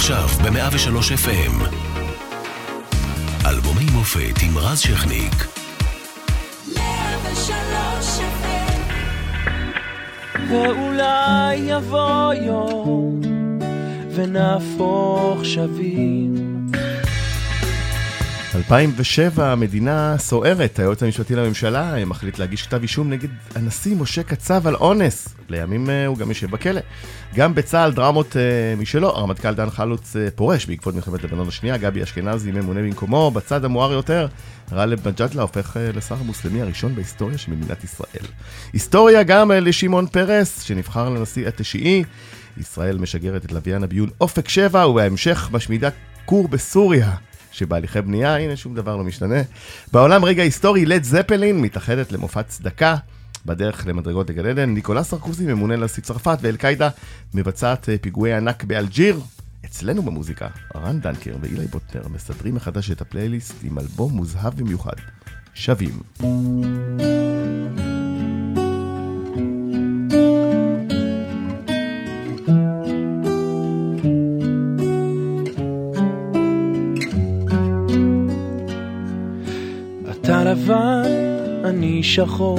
עכשיו ב-103 FM. אלבומי מופת עם רז שכניק. 103 ואולי יבוא יום ונהפוך שווים 2007 המדינה סוערת, היועץ המשפטי לממשלה מחליט להגיש כתב אישום נגד הנשיא משה קצב על אונס. לימים אה, הוא גם יושב בכלא. גם בצה"ל דרמות אה, משלו, הרמטכ"ל דן חלוץ אה, פורש בעקבות מלחמת לבנון השנייה, גבי אשכנזי ממונה במקומו, בצד המואר יותר, גאלב מג'אדלה הופך לשר המוסלמי הראשון בהיסטוריה של מדינת ישראל. היסטוריה גם לשמעון פרס, שנבחר לנשיא התשיעי. ישראל משגרת את לוויין הביון אופק 7, ובהמשך משמידה כור בסוריה. שבהליכי בנייה, הנה שום דבר לא משתנה. בעולם רגע היסטורי, לד זפלין מתאחדת למופע צדקה. בדרך למדרגות לגן עדן, ניקולס סרקוזי ממונה לנשיא צרפת, ואל-קאידה מבצעת אה, פיגועי ענק באלג'יר. אצלנו במוזיקה, רן דנקר ואילי בוטנר מסדרים מחדש את הפלייליסט עם אלבום מוזהב במיוחד, שווים. לבן, אני שחור,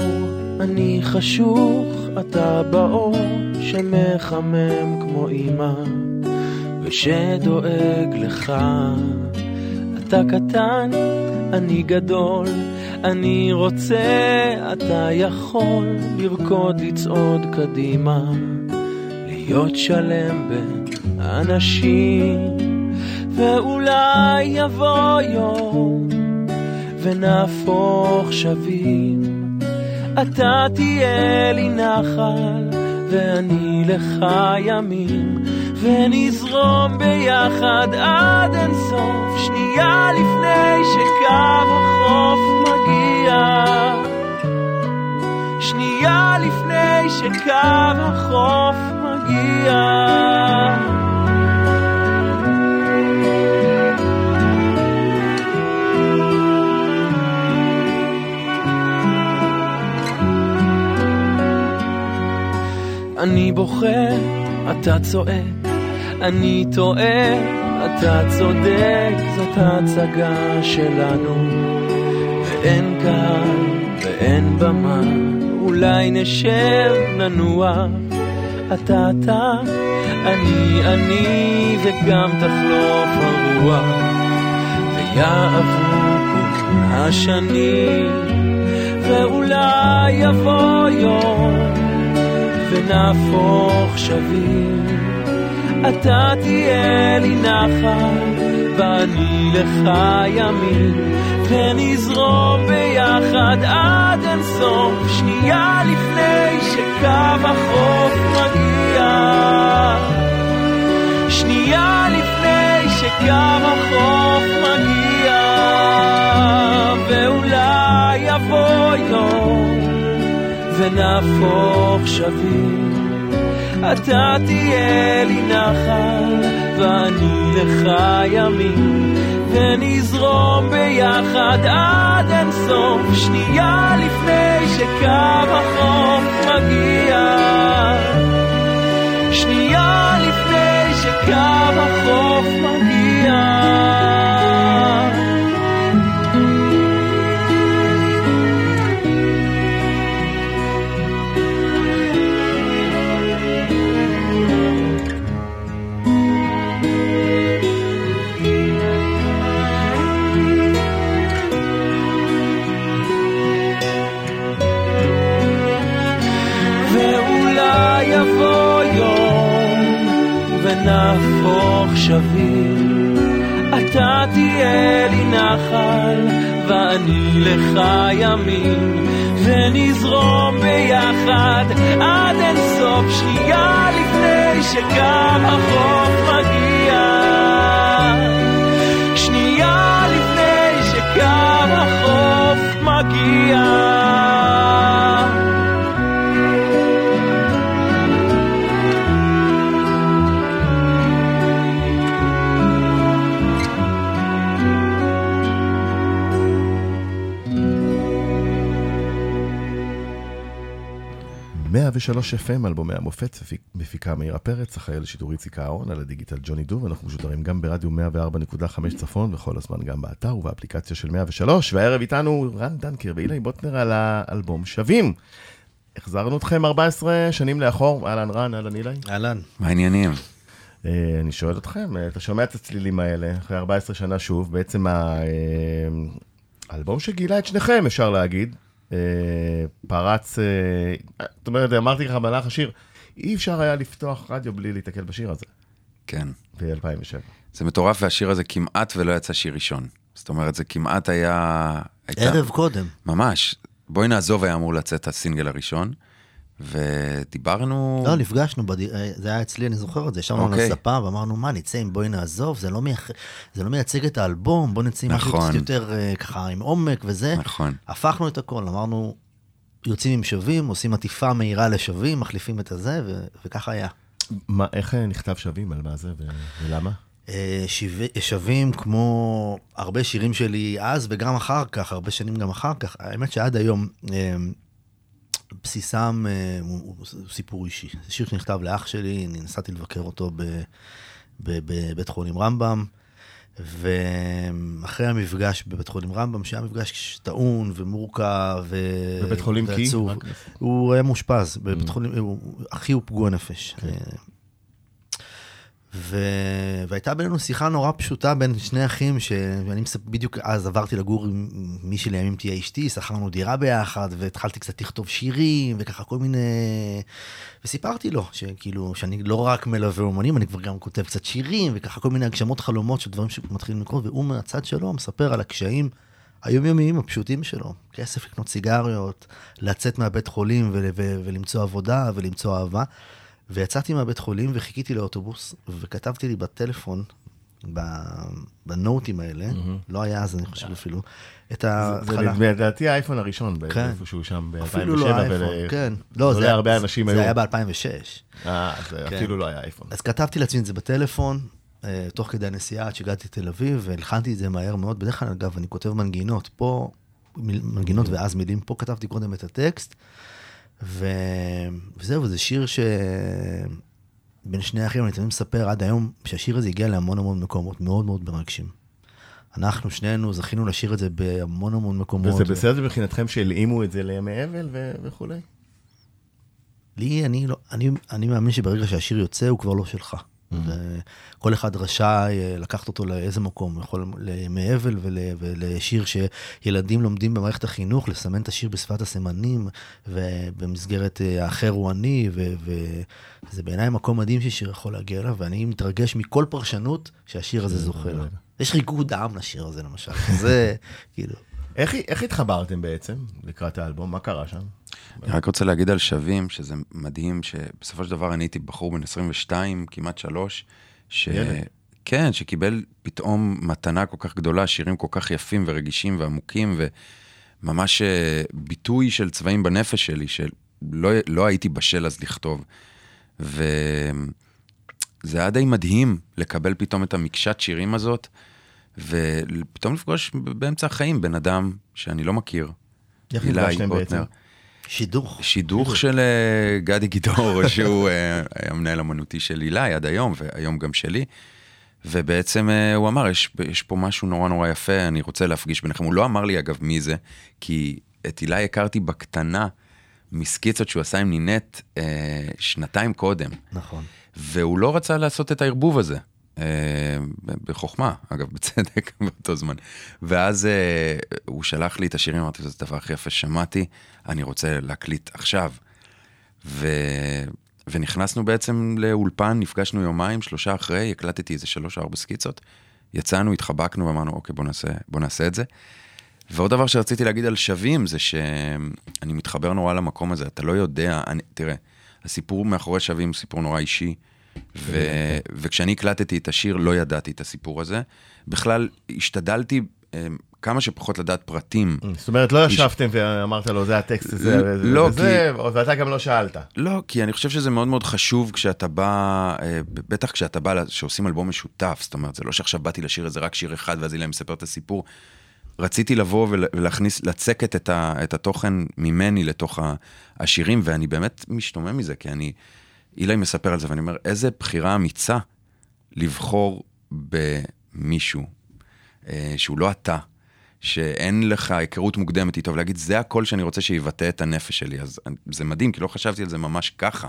אני חשוך, אתה באור שמחמם כמו אמא ושדואג לך. אתה קטן, אני גדול, אני רוצה, אתה יכול לרקוד, לצעוד קדימה, להיות שלם בין אנשים, ואולי יבוא יום ונהפוך שווים. אתה תהיה לי נחל, ואני לך ימים, ונזרום ביחד עד אינסוף, שנייה לפני שקו החוף מגיע. שנייה לפני שקו החוף מגיע. אני בוכה, אתה צועק, אני טועה, אתה צודק, זאת ההצגה שלנו. ואין קהל ואין במה, אולי נשב, ננוע. אתה אתה, אני אני, וגם תחלוף הרוח. ויעברו כל השנים, ואולי יבוא יום. ונהפוך שווים. אתה תהיה לי נחל, ואני לך ימין, ונזרום ביחד עד אינסוף, שנייה לפני שקו החוף מגיע. שנייה לפני שקו החוף מגיע, ואולי יבוא יום. ונהפוך שווים. אתה תהיה לי נחל, ואני לך ימין, ונזרום ביחד עד אינסוף, שנייה לפני שקו החוף מגיע. שנייה לפני שקו החוף מגיע. נהפוך שווים. אתה תהיה לי נחל, ואני לך ימין, ונזרום ביחד עד אין סוף שנייה לפני שקם החוף מגיע. שנייה לפני שקם החוף מגיע. 103 FM, אלבומי המופת, מפיק- מפיקה מאירה פרץ, אחראי לשידור איציק אהרון, על הדיגיטל ג'וני דוב, אנחנו משודרים גם ברדיו 104.5 צפון, וכל הזמן גם באתר ובאפליקציה של 103, והערב איתנו רן דנקר ואילי בוטנר על האלבום שווים. החזרנו אתכם 14 שנים לאחור, אהלן רן, אהלן אילי. אהלן. מה העניינים? אה, אני שואל אתכם, אה, אתה שומע את הצלילים האלה, אחרי 14 שנה שוב, בעצם ה- אה, האלבום שגילה את שניכם, אפשר להגיד, פרץ, אה, זאת אומרת, אמרתי לך במהלך השיר, אי אפשר היה לפתוח רדיו בלי להתקל בשיר הזה, כן. ב-2007. זה מטורף, והשיר הזה כמעט ולא יצא שיר ראשון. זאת אומרת, זה כמעט היה... הייתה- ערב קודם. ממש. בואי נעזוב היה אמור לצאת הסינגל הראשון, ודיברנו... לא, נפגשנו, בד- אה, זה היה אצלי, אני זוכר את זה, ישבנו על אוקיי. הספה ואמרנו, מה, נצא עם בואי נעזוב? זה לא מייח- זה לא מייצג את האלבום, בוא נצא עם משהו נכון. קצת יותר אה, ככה עם עומק וזה. נכון. הפכנו את הכל, אמרנו, יוצאים עם שווים, עושים עטיפה מהירה לשווים, מחליפים את הזה, ו- וככה היה. מה, איך אה, נכתב שווים על מה זה ו- ולמה? שווה- שווים כמו הרבה שירים שלי אז וגם אחר כך, הרבה שנים גם אחר כך. האמת שעד היום בסיסם אה, הוא סיפור אישי. זה שיר שנכתב לאח שלי, אני נסעתי לבקר אותו בבית חולים רמב"ם. ואחרי המפגש בבית חולים רמב"ם, שהיה מפגש טעון ומורכב ו... בבית חולים כי? הוא היה מאושפז בבית חולים, הוא- אחי הוא פגוע נפש. ו... והייתה בינינו שיחה נורא פשוטה בין שני אחים, שאני מספ... בדיוק אז עברתי לגור עם מי שלימים תהיה אשתי, שכרנו דירה ביחד, והתחלתי קצת לכתוב שירים, וככה כל מיני... וסיפרתי לו, שכאילו, שאני לא רק מלווה אומנים, אני כבר גם כותב קצת שירים, וככה כל מיני הגשמות חלומות של דברים שמתחילים לקרות, והוא מהצד שלו מספר על הקשיים היומיומיים הפשוטים שלו. כסף לקנות סיגריות, לצאת מהבית חולים ו- ו- ולמצוא עבודה ולמצוא אהבה. ויצאתי מהבית חולים וחיכיתי לאוטובוס, וכתבתי לי בטלפון, בנוטים האלה, לא היה אז אני חושב אפילו, את זה ההתחלה. נדמה- לדעתי האייפון הראשון, כן. איפשהו שם ב-2007. אפילו לא האייפון, כן. לא, זה הרבה אנשים זה היו. היה ב-2006. אה, זה כן. אפילו לא היה אייפון. אז כתבתי לעצמי את זה בטלפון, אה, תוך כדי הנסיעה עד שהגעתי לתל אביב, והלחנתי את זה מהר מאוד. בדרך כלל, אגב, אני כותב מנגינות פה, מנגינות ואז מילים, פה כתבתי קודם את הטקסט, ו... וזהו, זה שיר ש... בין שני אחים, אני תמיד מספר עד היום שהשיר הזה הגיע להמון המון מקומות מאוד מאוד מרגשים. אנחנו שנינו זכינו לשיר את זה בהמון המון מקומות. וזה בסדר מבחינתכם שהלאימו את זה לימי אבל ו- וכולי? לי, אני, לא, אני, אני מאמין שברגע שהשיר יוצא, הוא כבר לא שלך. וכל אחד רשאי אה, לקחת אותו לאיזה מקום, יכול לימי אבל ול, ולשיר שילדים לומדים במערכת החינוך, לסמן את השיר בשפת הסימנים, ובמסגרת אה, האחר הוא אני, ו- וזה בעיניי מקום מדהים ששיר יכול להגיע אליו, ואני מתרגש מכל פרשנות שהשיר הזה זוכה לה. יש ריקוד עם לשיר הזה למשל, זה כאילו... איך, איך התחברתם בעצם לקראת האלבום? מה קרה שם? אני רק רוצה להגיד על שווים, שזה מדהים, שבסופו של דבר אני הייתי בחור בן 22, כמעט שלוש, ש... ילד. כן, שקיבל פתאום מתנה כל כך גדולה, שירים כל כך יפים ורגישים ועמוקים, וממש אה, ביטוי של צבעים בנפש שלי, שלא לא הייתי בשל אז לכתוב. וזה היה די מדהים לקבל פתאום את המקשת שירים הזאת, ופתאום לפגוש באמצע החיים בן אדם שאני לא מכיר. איך נפגשתם. בעצם? שידוך. שידוך של אה, גדי גידור, שהוא אה, היה מנהל אמנותי של הילה עד היום, והיום גם שלי. ובעצם אה, הוא אמר, יש, יש פה משהו נורא נורא יפה, אני רוצה להפגיש ביניכם. הוא לא אמר לי, אגב, מי זה, כי את הילה הכרתי בקטנה מסקיצות שהוא עשה עם נינט אה, שנתיים קודם. נכון. והוא לא רצה לעשות את הערבוב הזה. אה, בחוכמה, אגב, בצדק, באותו זמן. ואז אה, הוא שלח לי את השירים, אמרתי, זה הדבר הכי יפה ששמעתי, אני רוצה להקליט עכשיו. ו... ונכנסנו בעצם לאולפן, נפגשנו יומיים, שלושה אחרי, הקלטתי איזה שלוש או ארבע סקיצות, יצאנו, התחבקנו ואמרנו, אוקיי, בוא נעשה, בוא נעשה את זה. ועוד דבר שרציתי להגיד על שווים, זה שאני מתחבר נורא למקום הזה, אתה לא יודע, אני, תראה, הסיפור מאחורי שווים הוא סיפור נורא אישי, ו, וכשאני הקלטתי את השיר לא ידעתי את הסיפור הזה. בכלל, השתדלתי אה, כמה שפחות לדעת פרטים. זאת אומרת, לא ישבתם ואמרת לו, זה הטקסט הזה וזה, לא, וזה, ואתה גם לא שאלת. לא, כי אני חושב שזה מאוד מאוד חשוב כשאתה בא, אה, בטח כשאתה בא, שעושים אלבום משותף, זאת אומרת, זה לא שעכשיו באתי לשיר איזה רק שיר אחד ואז אילן מספר את הסיפור. רציתי לבוא ול- ולהכניס, לצקת את, ה, את התוכן ממני לתוך השירים, ואני באמת משתומם מזה, כי אני, אילי מספר על זה, ואני אומר, איזה בחירה אמיצה לבחור במישהו אה, שהוא לא אתה, שאין לך היכרות מוקדמת איתו, ולהגיד, זה הקול שאני רוצה שיבטא את הנפש שלי. אז זה מדהים, כי לא חשבתי על זה ממש ככה.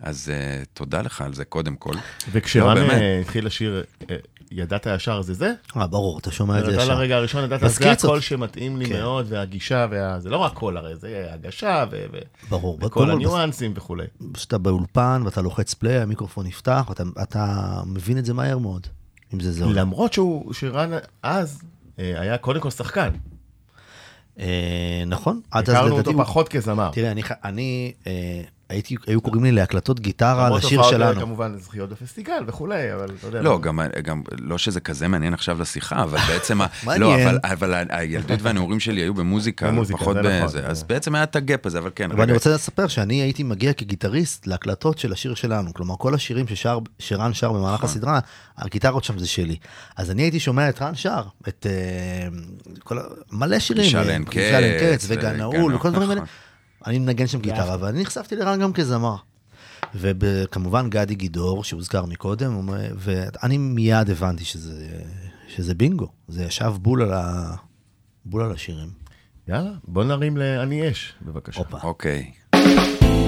אז uh, תודה לך על זה, קודם כל. וכשרן לא. אה, התחיל לשיר, אה, ידעת ישר זה זה? אה, ברור, אתה שומע את זה אתה ישר. לרגע הראשון ידעת, זה. הקול שמתאים לי כן. מאוד, והגישה, וה- זה לא רק קול הרי, זה הגשה, ו- ו- ברור. וכל הניואנסים וכולי. כשאתה באולפן ואתה לוחץ פליי, המיקרופון נפתח, ואתה אתה מבין את זה מהר מאוד, אם זה זה. למרות שהוא, שרן אז אה, היה קודם כל שחקן. אה, נכון, הכרנו. אותו פחות כזמר. תראה, אני אה, הייתי, היו קוראים לי להקלטות גיטרה הופעות, אה, שלנו. כמובן זכיות בפסטיגל וכולי, אבל אתה יודע. לא, גם, גם, לא שזה כזה מעניין עכשיו לשיחה, אבל בעצם, מעניין. לא, אבל, אבל הילדות והנעורים שלי היו במוזיקה, במוזיקה, פחות זה נכון. בזה, אז בעצם היה את הגאפ הזה, אבל כן, אבל אני רוצה לספר שאני הייתי מגיע כגיטריסט להקלטות של השיר שלנו. כלומר, כל השירים ששר, שרן שר במהלך נכון. הסדרה, הגיטרות שם זה שלי. אז אני הייתי שומע את רן שר, את אה, כל, מלא שירים. גישה אה, לעין גישה לעין קץ, וגן וגן נעול, וכל הדברים האלה. אני מנגן שם גיטרה, ואני נחשפתי לרן גם כזמר. וכמובן גדי גידור, שהוזכר מקודם, ואני מיד הבנתי שזה, שזה בינגו. זה ישב בול על, ה, בול על השירים. יאללה, בוא נרים ל"אני אש", בבקשה. אוקיי. אני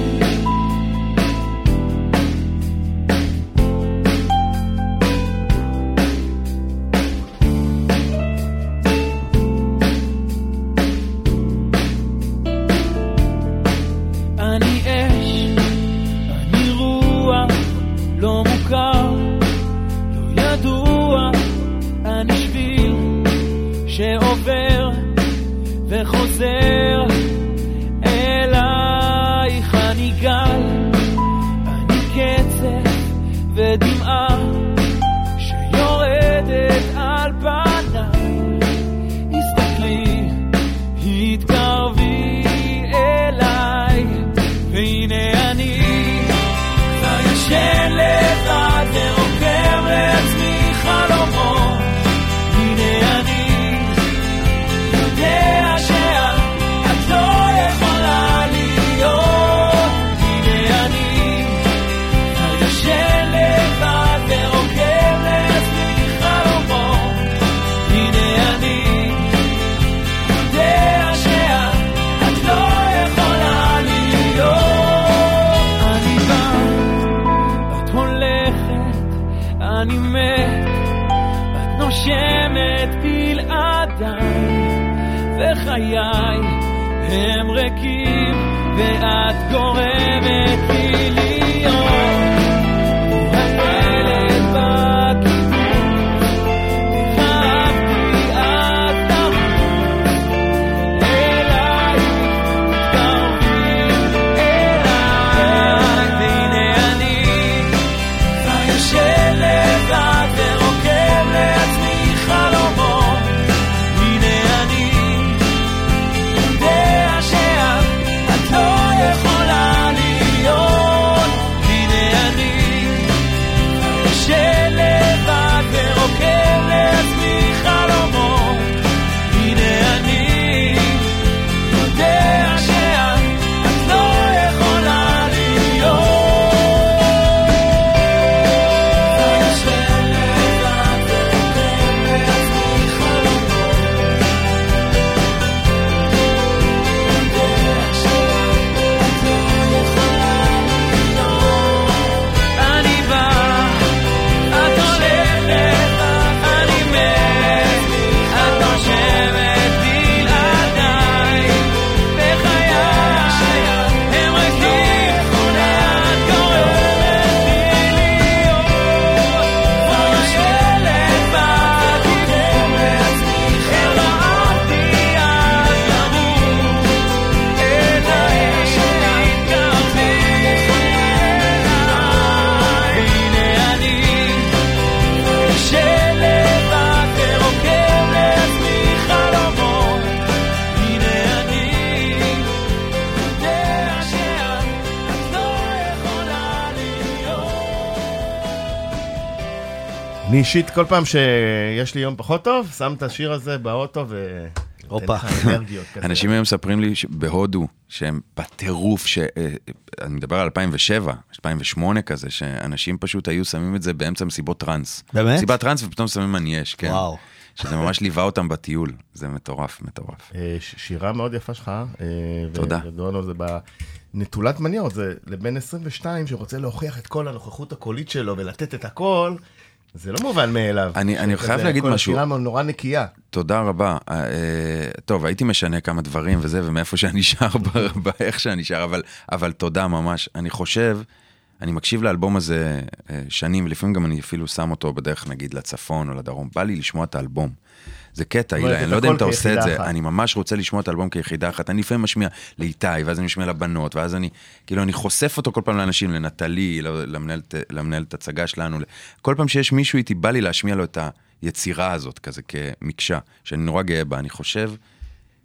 ריקים, ואת אישית, כל פעם שיש לי יום פחות טוב, שם את השיר הזה באוטו ו... הופה. אנשים היום מספרים לי בהודו, שהם בטירוף, ש... אה, אני מדבר על 2007, 2008 כזה, שאנשים פשוט היו שמים את זה באמצע מסיבות טראנס. באמת? מסיבת טראנס ופתאום שמים אני יש, כן. וואו. שזה ממש ליווה אותם בטיול, זה מטורף, מטורף. אה, שירה מאוד יפה שלך. אה, תודה. ודורנו זה בנטולת מניעות, זה לבן 22 שרוצה להוכיח את כל הנוכחות הקולית שלו ולתת את הכל, זה לא מובן מאליו. אני- אני חייב להגיד כל משהו. השירה נורא נקייה. תודה רבה. אה, טוב, הייתי משנה כמה דברים וזה, ומאיפה שאני שר, באיך שאני שר, אבל, אבל תודה ממש. אני חושב, אני מקשיב לאלבום הזה אה, שנים, ולפעמים גם אני אפילו שם אותו בדרך, נגיד, לצפון או לדרום. בא לי לשמוע את האלבום. זה קטע, את אני לא יודע אם אתה עושה את זה, אחת. אני ממש רוצה לשמוע את האלבום כיחידה אחת. אני לפעמים משמיע לאיתי, ואז אני משמיע לבנות, ואז אני, כאילו, אני חושף אותו כל פעם לאנשים, לנטלי, למנהלת, למנהלת הצגה שלנו. כל פעם שיש מישהו איתי, בא לי להשמיע לו את היצירה הזאת, כזה כמקשה, שאני נורא גאה בה. אני חושב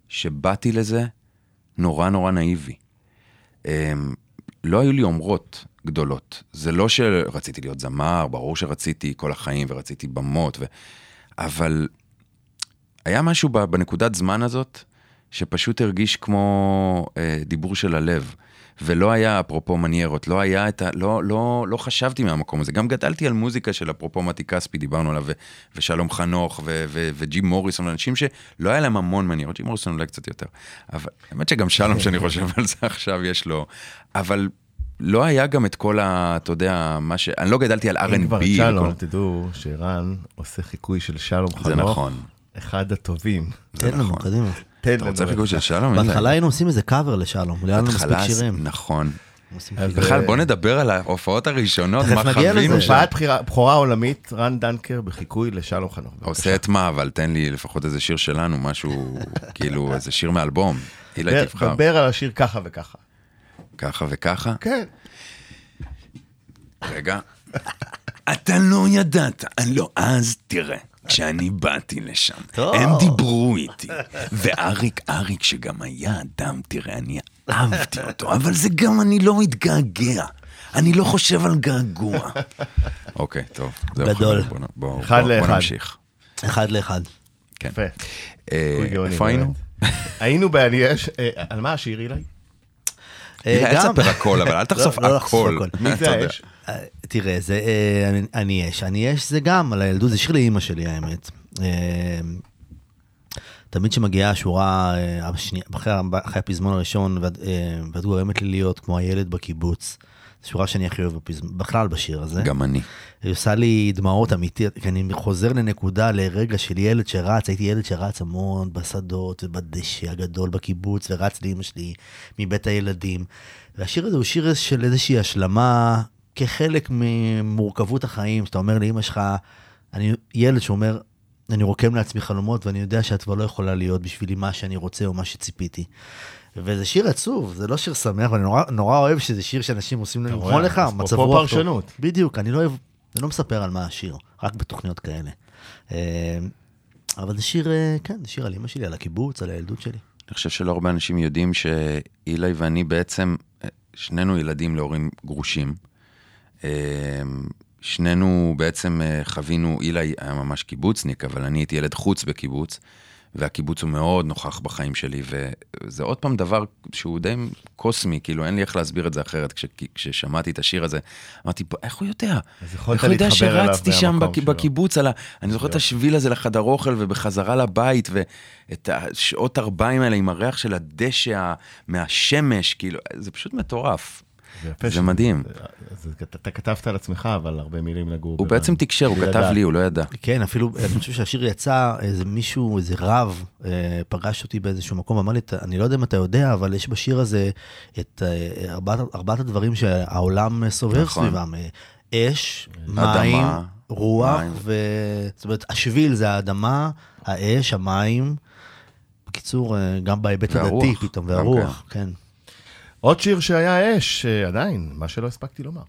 שבאתי לזה נורא נורא נאיבי. אמ, לא היו לי אומרות גדולות. זה לא שרציתי להיות זמר, ברור שרציתי כל החיים ורציתי במות, ו... אבל היה משהו בנקודת זמן הזאת, שפשוט הרגיש כמו אה, דיבור של הלב. ולא היה, אפרופו מניירות, לא היה את ה... לא, לא, לא חשבתי מהמקום הזה. גם גדלתי על מוזיקה של אפרופו מתי כספי, דיברנו עליו, ושלום חנוך, ו- וג'ים מוריסון, אנשים שלא היה להם המון מניירות, ג'ים מוריסון אולי קצת יותר. אבל האמת שגם שלום, שאני חושב על זה עכשיו, יש לו... אבל לא היה גם את כל ה... אתה יודע, מה ש... אני לא גדלתי על אם כבר R&B. שלום, וכל- תדעו שערן עושה חיקוי של שלום חנוך. זה נכון. אחד הטובים. זה תן לנו, נכון. קדימה. תן אתה רוצה לנו חיקוי של זה. שלום? בהתחלה. היינו עושים איזה קאבר לשלום, היה לנו מספיק שירים. נכון. בכלל, בוא נדבר על ההופעות הראשונות, מה חווינו. שם. הופעת בכורה עולמית, רן דנקר בחיקוי לשלום חנוך. עושה את מה, אבל תן לי לפחות איזה שיר שלנו, משהו, כאילו, איזה שיר מאלבום. אילי דבר- תבחר. דבר על השיר ככה וככה. ככה וככה. כן. רגע. אתה לא ידעת, אני לא, אז תראה. כשאני באתי לשם, טוב. הם דיברו איתי, ואריק, אריק שגם היה אדם, תראה, אני אהבתי אותו, אבל זה גם אני לא מתגעגע, אני לא חושב על געגוע. אוקיי, טוב. גדול. חבר'ה, בוא- בוא- בוא- בוא. נמשיך. אחד לאחד. כן. יפה. אה, איפה היינו? היינו ב"אני יש", אה, על מה השיר אילי? אילי, אל תספר הכל, אבל אל תחשוף לא, לא לחשוף הכל. מי זה. האש? אה, תראה, זה אה, אני- יש. אני יש זה גם על הילדות, זה שיר לאימא שלי האמת. אה, תמיד כשמגיעה השורה אה, אחרי הפזמון הראשון, אה, ואת גורמת לי להיות כמו הילד בקיבוץ. שורה שאני הכי אוהב בפזמון, בכלל בשיר הזה. גם אני. היא עושה לי דמעות אמיתיות, כי אני חוזר לנקודה, לרגע של ילד שרץ, הייתי ילד שרץ המון בשדות ובדשא הגדול בקיבוץ, ורץ לאמא שלי מבית הילדים. והשיר הזה הוא שיר של איזושהי השלמה כחלק ממורכבות החיים, שאתה אומר לאמא שלך, אני ילד שאומר, אני רוקם לעצמי חלומות ואני יודע שאת כבר לא יכולה להיות בשבילי מה שאני רוצה או מה שציפיתי. וזה שיר עצוב, זה לא שיר שמח, ואני נורא, נורא אוהב שזה שיר שאנשים עושים? כמו לך, מצב רוח טוב. פרשנות. בדיוק, אני לא אוהב, אני לא מספר על מה השיר, רק בתוכניות כאלה. אה, אבל זה שיר, אה, כן, זה שיר על אמא שלי, על הקיבוץ, על הילדות שלי. אני חושב שלא הרבה אנשים יודעים שאילי ואני בעצם, אה, שנינו ילדים להורים גרושים. שנינו בעצם חווינו, אילי היה ממש קיבוצניק, אבל אני הייתי ילד חוץ בקיבוץ, והקיבוץ הוא מאוד נוכח בחיים שלי, וזה עוד פעם דבר שהוא די קוסמי, כאילו אין לי איך להסביר את זה אחרת. כש, כששמעתי את השיר הזה, אמרתי, "בוא, איך הוא יודע? איך הוא יודע שרצתי שם בק-. בקיבוץ, על ה... אני זוכר את השביל הזה לחדר אוכל ובחזרה לבית, ואת השעות ארבעים האלה עם הריח של הדשא מהשמש, כאילו, זה פשוט מטורף. זה ש- מדהים. אתה כתבת על עצמך, אבל הרבה מילים נגעו. הוא בעצם תקשר, הוא כתב. לי, הוא לא ידע. כן, אפילו, אני חושב שהשיר יצא, איזה מישהו, איזה רב, אה, פגש אותי באיזשהו מקום, אמר לי, "אתה- אני לא יודע אם אתה יודע, אבל יש בשיר הזה את אה, ארבעת, הדברים שהעולם סובב נכון. סביבם. אה, אש, מים, רוח. ו... זאת אומרת, השביל זה האדמה, האש, המים. בקיצור, גם בהיבט הדתי פתאום, והרוח, כן. עוד שיר שהיה אש, אה, עדיין, מה שלא הספקתי לומר.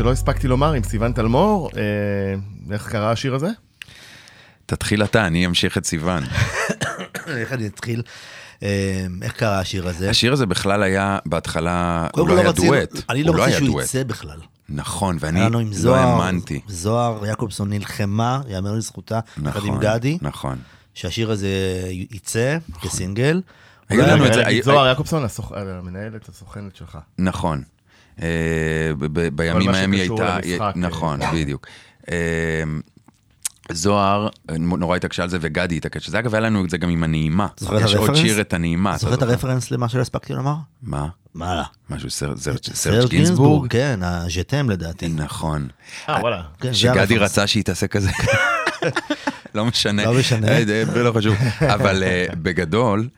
שלא הספקתי לומר עם סיון תלמור, אה, איך קרה השיר הזה? תתחיל אתה, אני אמשיך את סיוון. איך אני אתחיל? אה, איך קרה השיר הזה? השיר הזה בכלל היה, בהתחלה, הוא לא כל היה דואט. אני הוא לא רוצה שהוא. יצא בכלל. נכון, ואני לא האמנתי. זוהר יעקובסון נלחמה, יאמר לזכותה, יחד נכון, עם גדי, נכון. שהשיר הזה יצא כסינגל. נגיד היה- זוהר יעקובסון, המנהלת הסוכנת שלך. נכון. אה, בימים מה ההם היא שקשור הייתה, למשחק, נכון, אה. בדיוק. אה, זוהר נורא התעקשה על זה וגדי התעקש. זה אגב היה לנו את זה גם עם הנעימה. יש עוד? שיר את הנעימה. זוכר את? הרפרנס למה שלא הספקתי לומר? מה? מה? משהו סר- סר- סרג' סרג' גינסבורג? כן, הז'תם לדעתי. נכון. אה, וואלה. כן, שגדי. רצה שהיא תעשה כזה. לא משנה. לא משנה. זה לא חשוב. אבל בגדול,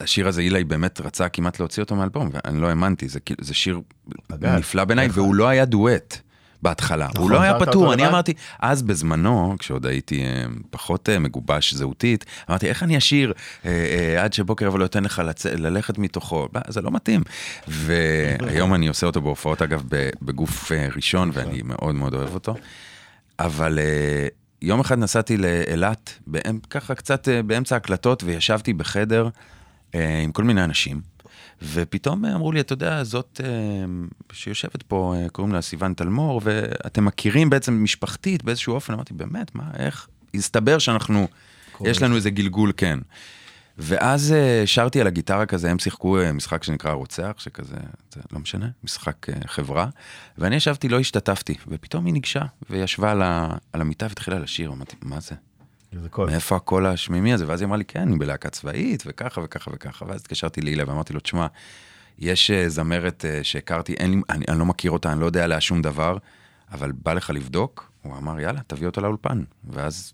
השיר הזה, אילי באמת רצה כמעט להוציא אותו מאלבום, ואני לא האמנתי, זה כאילו- זה שיר פגז. נפלא בעיניי, והוא לא היה דואט. בהתחלה, הוא לא נכון, היה אותו אני לבד? אמרתי, אז בזמנו, כשעוד הייתי אה, פחות אה, מגובש זהותית, אמרתי, איך אני אשיר אה, אה, עד שבוקר אבל לא אתן לך לצ... ללכת מתוכו, לא, זה לא מתאים. והיום אני עושה אותו בהופעות, אגב, בגוף אה, ראשון, ואני מאוד מאוד אוהב אותו. אבל אה, יום אחד נסעתי לאילת, ככה קצת באמצע הקלטות, וישבתי בחדר עם כל מיני אנשים, ופתאום אה, אמרו לי, אתה יודע, זאת אה, שיושבת פה, אה, קוראים לה סיון תלמור, ואתם מכירים בעצם משפחתית באיזשהו אופן, אמרתי, באמת, מה, איך? הסתבר שאנחנו, יש לנו איזה גלגול, כן. ואז אה, שרתי על הגיטרה כזה, הם שיחקו אה, משחק שנקרא רוצח, שכזה, זה לא משנה, משחק אה, חברה, ואני ישבתי, לא השתתפתי, ופתאום היא ניגשה וישבה על, ה, על המיטה והתחילה לשיר, אמרתי, מה זה? מאיפה הקול השמימי הזה? ואז היא אמרה לי, כן, אני בלהקה צבאית, וככה וככה וככה. ואז התקשרתי להילה ואמרתי לו, תשמע, יש אה, זמרת אה, שהכרתי, אין אני, אני לא מכיר אותה, אני לא יודע עליה שום דבר, אבל בא לך לבדוק? הוא אמר, יאללה, תביא אותה לאולפן. ואז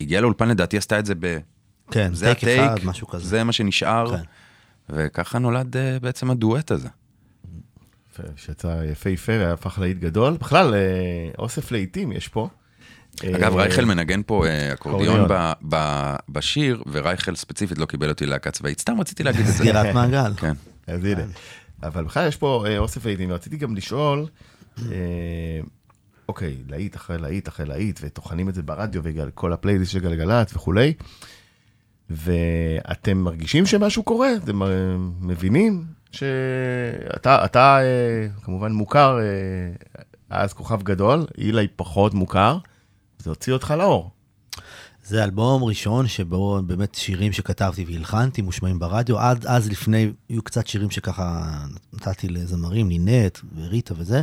הגיעה לאולפן, לדעתי עשתה את זה ב... כן, זה טייק הטייק, אחד, משהו כזה. זה מה שנשאר, כן. וככה נולד אה, בעצם הדואט הזה. שיצא יפהפה, היה הפך להיט גדול. בכלל, אוסף להיטים יש פה. אגב, אה, רייכל מנגן פה אה, אקורדיון בשיר, ורייכל ספציפית לא קיבל אותי ללהקה צבאית. סתם רציתי להגיד את זה. סגירת מעגל. כן. אז הנה. אבל בכלל יש פה אה, אוסף להיטים, ורציתי גם לשאול, אוקיי, להיט אחרי להיט אחרי להיט, וטוחנים את זה ברדיו, וכל הפלייליסט של גלגלצ וכולי, ואתם מרגישים שמשהו קורה? אתם מבינים שאתה, אתה כמובן מוכר, אז כוכב גדול, אילי פחות מוכר, זה הוציא אותך לאור. זה אלבום ראשון שבו באמת שירים שכתבתי והלחנתי מושמעים ברדיו. עד אז לפני, היו קצת שירים שככה נתתי לזמרים, נינט וריטה וזה.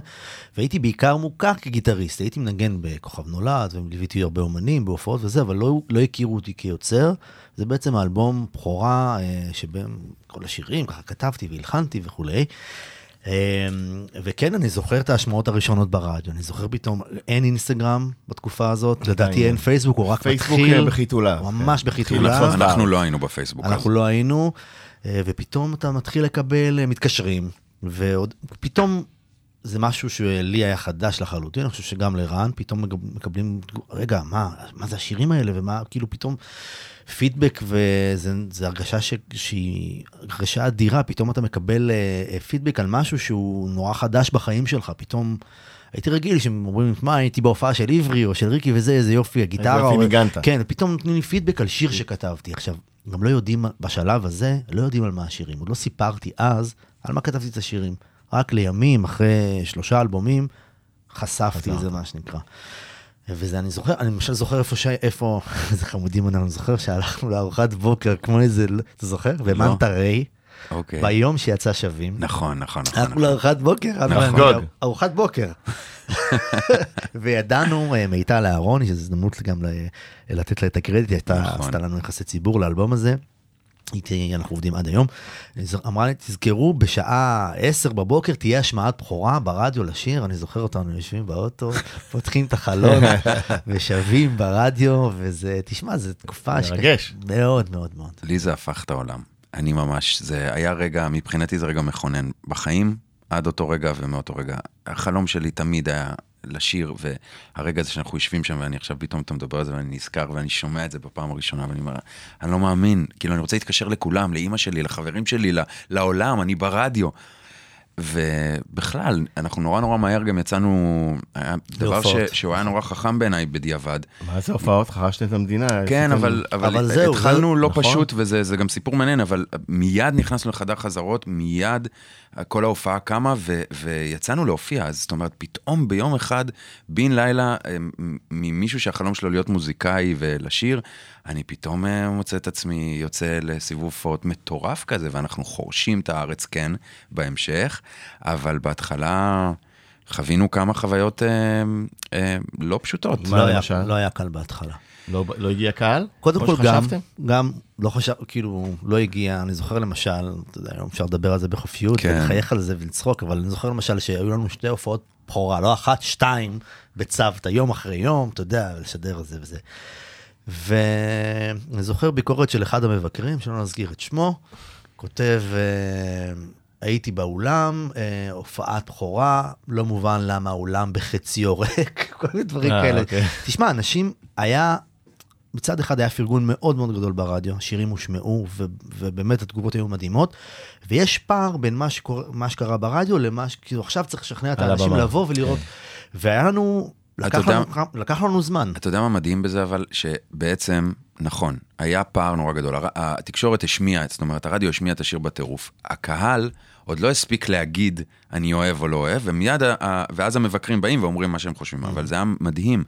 והייתי בעיקר מוכר כגיטריסט. הייתי מנגן בכוכב נולד, וליוויתי הרבה אומנים בהופעות וזה, אבל לא, לא הכירו אותי כיוצר. זה בעצם האלבום בכורה, אה, שבהם כל השירים, ככה כתבתי והלחנתי וכולי. אמ, וכן, אני זוכר את ההשמעות הראשונות ברדיו, אני זוכר פתאום, אין אינסטגרם בתקופה הזאת, לדעתי אין פייסבוק, הוא רק פייסבוק מתחיל. אה, בחיתולה. ממש כן. בחיתולה. אנחנו לא היינו בפייסבוק. אנחנו לא היינו, אה, ופתאום אתה מתחיל לקבל אה, מתקשרים, ועוד פתאום זה משהו שלי היה חדש לחלוטין, אני חושב שגם לרן, פתאום מקבלים, רגע, מה, מה זה השירים האלה, ומה, כאילו פתאום פידבק, זה הרגשה ש, שהיא הרגשה אדירה, פתאום אתה מקבל אה, אה, פידבק על משהו שהוא נורא חדש בחיים שלך, פתאום... הייתי רגיל שהם אומרים, מה, הייתי בהופעה של עברי או של ריקי וזה, איזה יופי, הגיטרה. יופי או- ניגנת. כן, פתאום נותנים לי פידבק על שיר שכתבתי. עכשיו, גם לא יודעים, בשלב הזה, לא יודעים על מה השירים. עוד לא סיפרתי אז על מה כתבתי את השירים. רק לימים, אחרי שלושה אלבומים, חשפתי את זה, מה שנקרא. וזה אני זוכר, אני למשל זוכר איפה, ש... איפה, איזה חמודים אנחנו, אני זוכר שהלכנו לארוחת בוקר, כמו איזה, אתה זוכר? במנטה ריי, אוקיי. ביום שיצא שווים. נכון, נכון, נכון. הלכנו נכון. לארוחת בוקר, נכון. לחגוג. ארוחת בוקר. וידענו, אה, מיטל אהרוני, שזו הזדמנות גם לתת לה את הקרדיט, היא הייתה, נכון. עשתה לנו יחסי ציבור לאלבום הזה. איתי אנחנו עובדים עד היום. אמרה לי, תזכרו, בשעה 10 בבוקר תהיה השמעת בכורה ברדיו לשיר, אני זוכר אותנו יושבים באוטו, פותחים את החלון ושבים ברדיו, וזה, תשמע, זו תקופה ש- מרגש. מאוד מאוד מאוד. לי זה הפך את העולם. אני ממש, זה היה רגע, מבחינתי זה רגע מכונן. בחיים, עד אותו רגע ומאותו רגע. החלום שלי תמיד היה לשיר, והרגע הזה שאנחנו יושבים שם, ואני עכשיו פתאום אתה מדבר על זה, ואני נזכר, ואני שומע את זה בפעם הראשונה, ואני אומר, אני לא מאמין, כאילו, אני רוצה להתקשר לכולם, לאימא שלי, לחברים שלי, לעולם, אני ברדיו. ובכלל, אנחנו נורא נורא מהר גם יצאנו, היה דבר ש. שהוא היה נורא חכם בעיניי בדיעבד. מה זה הופעות? חרשתם את המדינה. כן, אבל, אבל, אבל זהו, התחלנו זה- לא נכון. פשוט, וזה זה גם סיפור מעניין, אבל מיד נכנסנו לחדר חזרות, מיד כל ההופעה קמה, ו, ויצאנו להופיע. אז זאת אומרת, פתאום ביום אחד, בן לילה, אה, ממישהו שהחלום שלו להיות מוזיקאי ולשיר, אני פתאום אה, מוצא את עצמי יוצא לסיבוב הופעות מטורף כזה, ואנחנו חורשים את הארץ, כן, בהמשך, אבל בהתחלה... חווינו כמה חוויות אה, אה, לא פשוטות. מה לא היה-? לא היה קל בהתחלה. לא לא הגיע קהל? קודם כל גם? גם לא חשב, כאילו, לא הגיע, אני זוכר למשל, אתה יודע, היום אפשר לדבר על זה בחופשיות, כן. ולחייך על זה ולצחוק, אבל אני זוכר למשל שהיו לנו שתי הופעות בכורה, לא אחת, שתיים, בצוותא, יום אחרי יום, אתה יודע, לשדר את זה וזה. ואני זוכר ביקורת של אחד המבקרים, שלא נזכיר את שמו, כותב, אה, הייתי באולם, אה, הופעת בכורה, לא מובן למה האולם בחציו ריק, כל מיני דברים אה, כאלה. אוקיי. תשמע, אנשים, היה, מצד אחד היה פרגון מאוד מאוד גדול ברדיו, השירים הושמעו, ו- ובאמת התגובות היו מדהימות, ויש פער בין מה, שקורה, מה שקרה ברדיו למה ש... כאילו עכשיו צריך לשכנע את האנשים הבמה. לבוא ולראות, והיה לנו, לקח יודע- לנו, לקח לנו זמן. אתה יודע מה מדהים בזה, אבל שבעצם, נכון, היה פער נורא גדול. התקשורת השמיעה, זאת אומרת, הרדיו השמיע את השיר בטירוף. הקהל עוד לא הספיק להגיד אני אוהב או לא אוהב, ומיד, ואז המבקרים באים ואומרים מה שהם חושבים. אבל זה היה מדהים,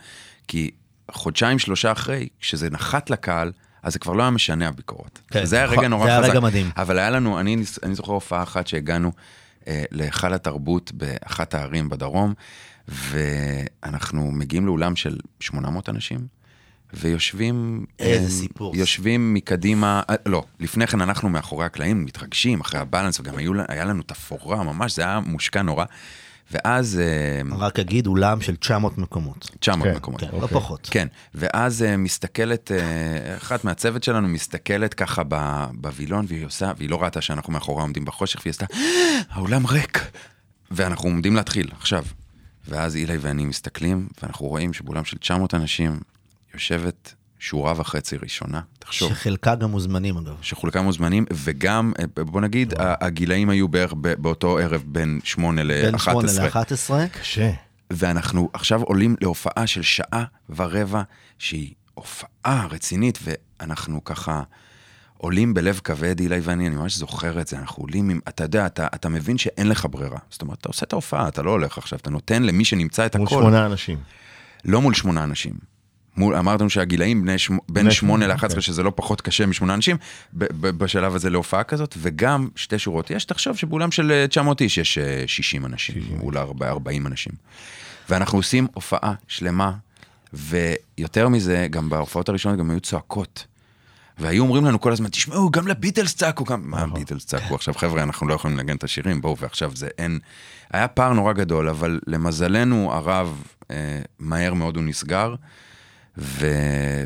כי חודשיים, שלושה אחרי, כשזה נחת לקהל, אז זה כבר לא היה משנה הביקורות. כן, זה היה רגע נורא זה חזק. היה רגע מדהים. אבל היה לנו, אני, אני זוכר הופעה אחת שהגענו אה, להיכל התרבות באחת הערים בדרום, ואנחנו מגיעים לאולם של 800 אנשים, ויושבים... איזה אה, סיפור. יושבים מקדימה, אה, לא, לפני כן אנחנו מאחורי הקלעים מתרגשים, אחרי הבלנס, וגם היו, היה לנו תפאורה ממש, זה היה מושקע נורא. ואז... אה, רק אגיד, אולם של 900 מקומות. 900 כן, מקומות. כן, לא אוקיי. פחות. כן, ואז אה, מסתכלת, אה, אחת מהצוות שלנו מסתכלת ככה ב- בווילון, והיא עושה, והיא לא ראתה שאנחנו מאחורה עומדים בחושך, והיא עשתה, האולם ריק. ואנחנו עומדים להתחיל, עכשיו. ואז אילי ואני מסתכלים, ואנחנו רואים שבאולם של 900 אנשים יושבת שורה וחצי ראשונה, תחשוב. שחלקה גם מוזמנים אגב. שחולקם מוזמנים, וגם, בוא נגיד, ה- הגילאים היו בערך ב- באותו ערב בין 8 בין 8 ל-11. ל-11. קשה. ואנחנו עכשיו עולים להופעה של שעה ורבע, שהיא הופעה רצינית, ואנחנו ככה עולים בלב כבד, אילי ואני, אני ממש זוכר את זה, אנחנו עולים עם, אתה יודע, אתה, אתה מבין שאין לך ברירה. זאת אומרת, אתה עושה את ההופעה, אתה לא הולך עכשיו, אתה נותן למי שנמצא את מול הכל. שמונה אנשים. לא מול שמונה אנשים. מול, אמרת לנו שהגילאים בני שמ, בין בני שמונה שמונה, ל-11, כן. שזה לא פחות קשה משמונה אנשים, ב, ב, בשלב הזה להופעה כזאת, וגם שתי שורות. יש, תחשוב שבאולם של אה, 900 איש יש אה, 60 אנשים, אולי 40 אנשים. ואנחנו עושים הופעה שלמה, ויותר מזה, גם בהופעות הראשונות גם היו צועקות. והיו אומרים לנו כל הזמן, תשמעו, גם לביטלס צעקו, גם, מה הביטלס צעקו עכשיו, חבר'ה, אנחנו לא יכולים לנגן את השירים, בואו, ועכשיו זה אין... היה פער נורא גדול, אבל למזלנו הרב, אה, מהר מאוד הוא נסגר, ו...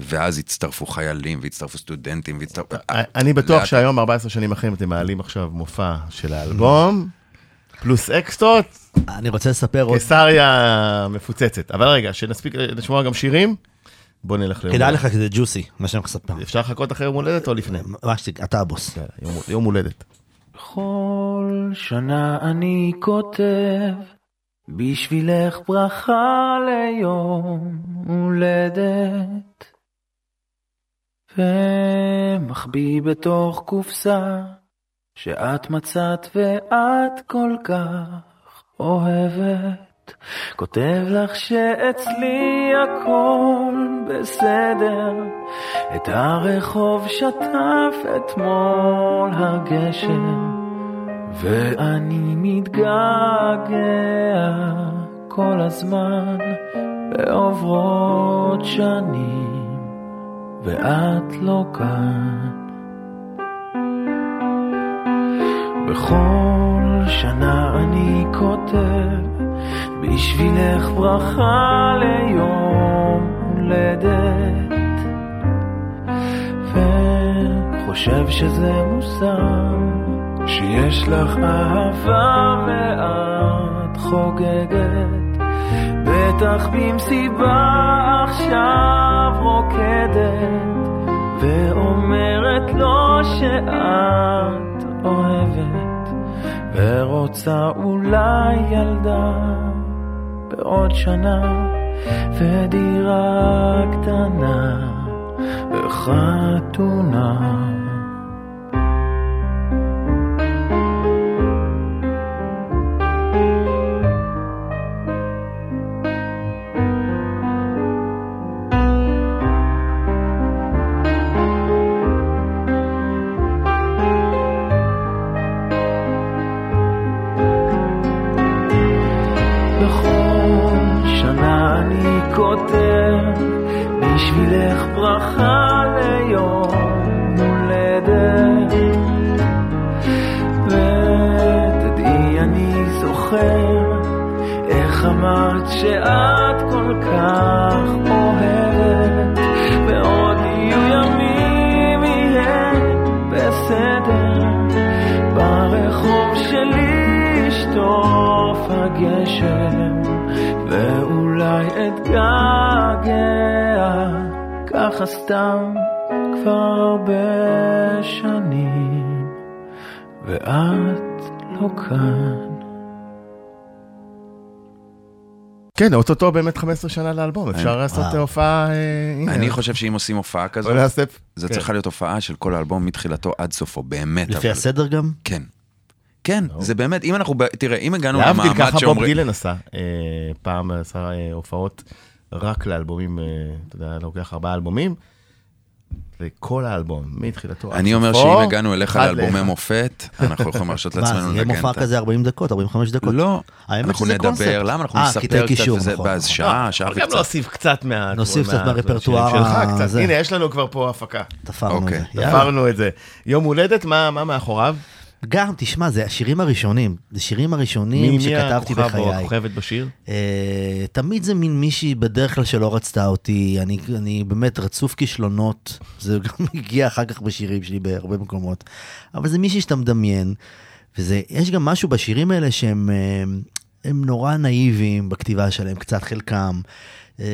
ואז הצטרפו חיילים, והצטרפו סטודנטים, והצטרפו... אני בטוח לאט- שהיום, 14 שנים אחרים, אתם מעלים עכשיו מופע של האלבום, פלוס אקסטרות, אני רוצה לספר עוד, קיסריה מפוצצת. אבל רגע, שנספיק לשמוע גם שירים, בוא נלך ליום כדאי הולדת. לך כי זה ג'וסי, מה שאני לספר. אפשר לחכות אחרי יום הולדת או לפני? מה שת- אתה הבוס. יאללה, יום- יום הולדת. בכל שנה אני כותב בשבילך ברכה ליום הולדת ומחביא בתוך קופסה שאת מצאת ואת כל כך אוהבת. כותב לך שאצלי הכל בסדר את הרחוב שטף אתמול הגשם ואני מתגעגע כל הזמן ועוברות שנים ואת לא כאן. בכל שנה אני כותב בשבילך ברכה ליום הולדת. וחושב שזה מוסר שיש לך אהבה ואת חוגגת בטח במסיבה עכשיו רוקדת ואומרת לו שאת אוהבת ורוצה אולי ילדה בעוד שנה ודירה קטנה וחתונה זוכר איך אמרת שאת כל כך אוהבת ועוד יהיו ימים יהיה בסדר ברחוב שלי ישטוף הגשם ואולי אתגעגע ככה סתם כבר הרבה שנים ואת לא כאן כן, אוטוטו באמת 15 שנה לאלבום, אפשר לעשות וואו. הופעה... אה. אני חושב שאם עושים הופעה כזאת. זו כן. צריכה להיות הופעה של כל האלבום מתחילתו עד סופו, באמת. לפי הסדר גם? כן. כן, זה באמת, אם אנחנו, תראה, אם הגענו להבדיל, למעמד ככה בוב שאומרים... גילן עשה. אה, פעם עשה אה, הופעות רק לאלבומים, אה, אתה יודע, לוקח ארבעה אלבומים. לכל האלבום, מתחילתו אני אומר שאם הגענו אליך לאלבומי. מופת, אנחנו יכולים להרשות לעצמנו זה יהיה לנגן מופע את ה- כזה 40 דקות, 45 דקות? לא, אנחנו נדבר. למה אנחנו אה, נספר קצת וזה, ואז נכון. שעה, שעה אבל גם וקצת. להוסיף קצת מה... נוסיף קצת מה- מהרפרטואר שלך. הנה, יש לנו כבר פה הפקה. תפרנו את אוקיי. זה. יאללה. תפרנו את זה. יום הולדת, מה מה מאחוריו? גם, תשמע, זה השירים הראשונים. זה שירים הראשונים מי שכתבתי הכוכב או בחיי. הכוכבת בשיר? אה, תמיד זה מין מישהי בדרך כלל שלא רצתה אותי, אני, אני באמת רצוף כישלונות, זה גם הגיע אחר כך בשירים שלי בהרבה מקומות, אבל זה מישהי שאתה מדמיין, ויש גם משהו בשירים האלה שהם אה, הם נורא נאיביים בכתיבה שלהם, קצת חלקם. אה,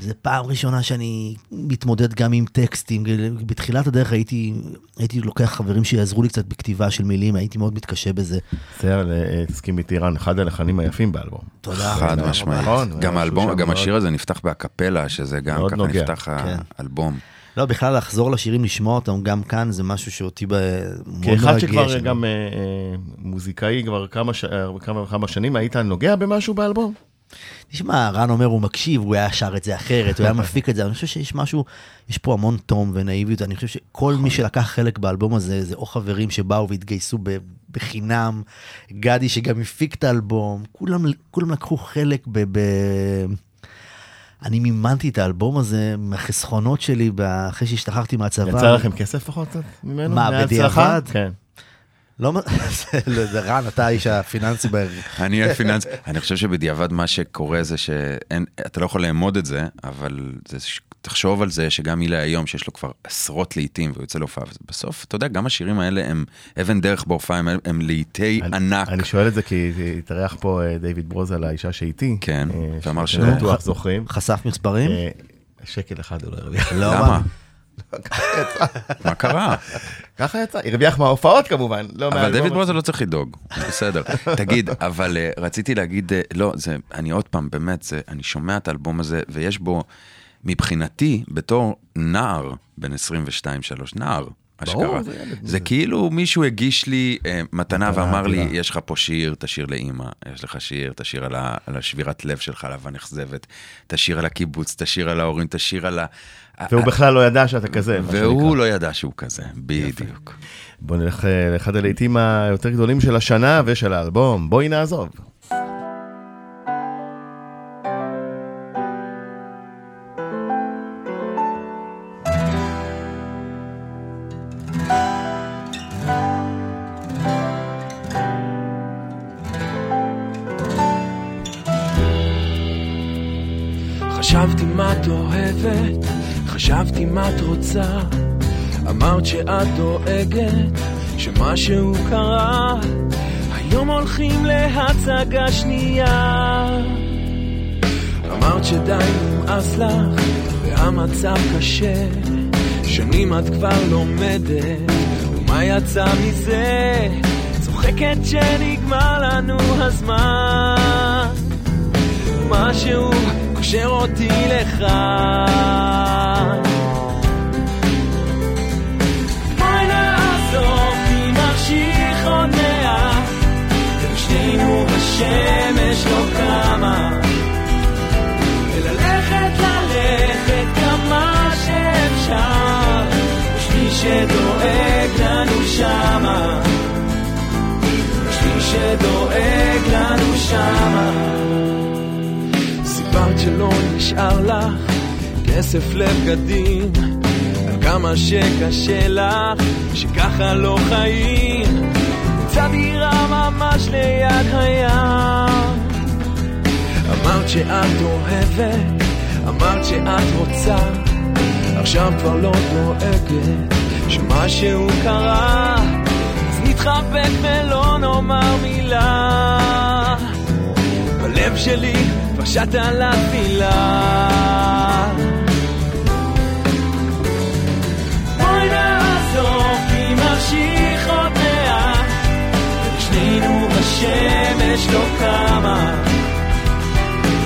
זה פעם ראשונה שאני מתמודד גם עם טקסטים, בתחילת הדרך הייתי, הייתי לוקח חברים שיעזרו לי קצת בכתיבה של מילים, הייתי מאוד מתקשה בזה. זה, אה, תסכים איתי, רן, אחד הלחנים היפים באלבום. תודה. חד משמעית. נכון, גם משהו האלבום, גם השיר הזה נפתח באקפלה, שזה גם מאוד ככה נוגע. נפתח כן. האלבום. לא, בכלל לחזור לשירים, לשמוע אותם גם כאן, זה משהו שאותי ב... מאוד כאחד. שכבר גם אה, אה, מוזיקאי כבר כמה ש- אה, כמה וכמה שנים, היית נוגע במשהו באלבום? תשמע, רן אומר, הוא מקשיב, הוא היה שר את זה אחרת, הוא היה מפיק את זה, אני חושב שיש משהו, יש פה המון תום ונאיביות, אני חושב שכל מי שלקח חלק באלבום הזה, זה או חברים שבאו והתגייסו בחינם, גדי שגם הפיק את האלבום, כולם, כולם לקחו חלק ב... ב... אני מימנתי את האלבום הזה מהחסכונות שלי אחרי שהשתחררתי מהצבא. יצא לכם כסף לפחות ממנו? מה? בדיעבד? כן. לא, זה- זה רן, אתה האיש הפיננסי בערך. אני הפיננס, אני חושב שבדיעבד מה שקורה זה שאתה לא יכול לאמוד את זה, אבל זה, תחשוב על זה שגם מילה היום שיש לו כבר עשרות לעיתים והוא יוצא להופעה, בסוף, אתה יודע, גם השירים האלה הם אבן דרך בהופעה, הם, הם לעיתי אני- ענק. אני שואל את זה כי התארח פה אה, דיוויד ברוזה על האישה שאיתי. כן, אה, ואמר שאתם ש- בטוח זוכרים. חשף מספרים? אה, שקל אחד הוא לא הרוויח. לא, למה? מה? מה קרה? ככה יצא, הרוויח מההופעות כמובן, לא אבל מהאלבום דויד ברוזה עצמו. לא צריך לדאוג, בסדר. תגיד, אבל אה, רציתי להגיד, אה, לא, זה, אני עוד פעם, באמת, זה, אני שומע את האלבום הזה, ויש בו, מבחינתי, בתור נער, בן 22-3, נער, אשכרה. זה ילד, זה כאילו מישהו הגיש לי אה, מתנה ואמר לי. יש לך פה שיר, תשיר לאימא, יש לך שיר, תשיר על, ה, על השבירת לב שלך, על אהבה נכזבת, תשיר על הקיבוץ, תשיר על ההורים, תשיר על ה... והוא בכלל לא ידע שאתה כזה. והוא. לא ידע שהוא כזה, בדיוק. בוא נלך אה, לאחד הלהיטים היותר גדולים של השנה ושל האלבום, בואי נעזוב. שמשהו קרה. היום הולכים להצגה שנייה. אמרת שדי נמאס לך, והמצב קשה. שנים את כבר לומדת, ומה יצא מזה? צוחקת שנגמר לנו הזמן. משהו קושר אותי לך. בשמש לא קמה. וללכת ללכת כמה שאפשר, יש מי שדואג לנו שמה. יש מי שדואג לנו שמה. סיפרת שלא נשאר לך כסף לבגדים, על כמה שקשה לך, שככה לא חיים. מצא דירה ממש ליד הים. אמרת שאת אוהבת, אמרת שאת רוצה, עכשיו כבר לא דואגת שמשהו קרה. אז נתחבק ולא נאמר מילה. בלב שלי כבר שט על התפילה. בשמש לא קמה.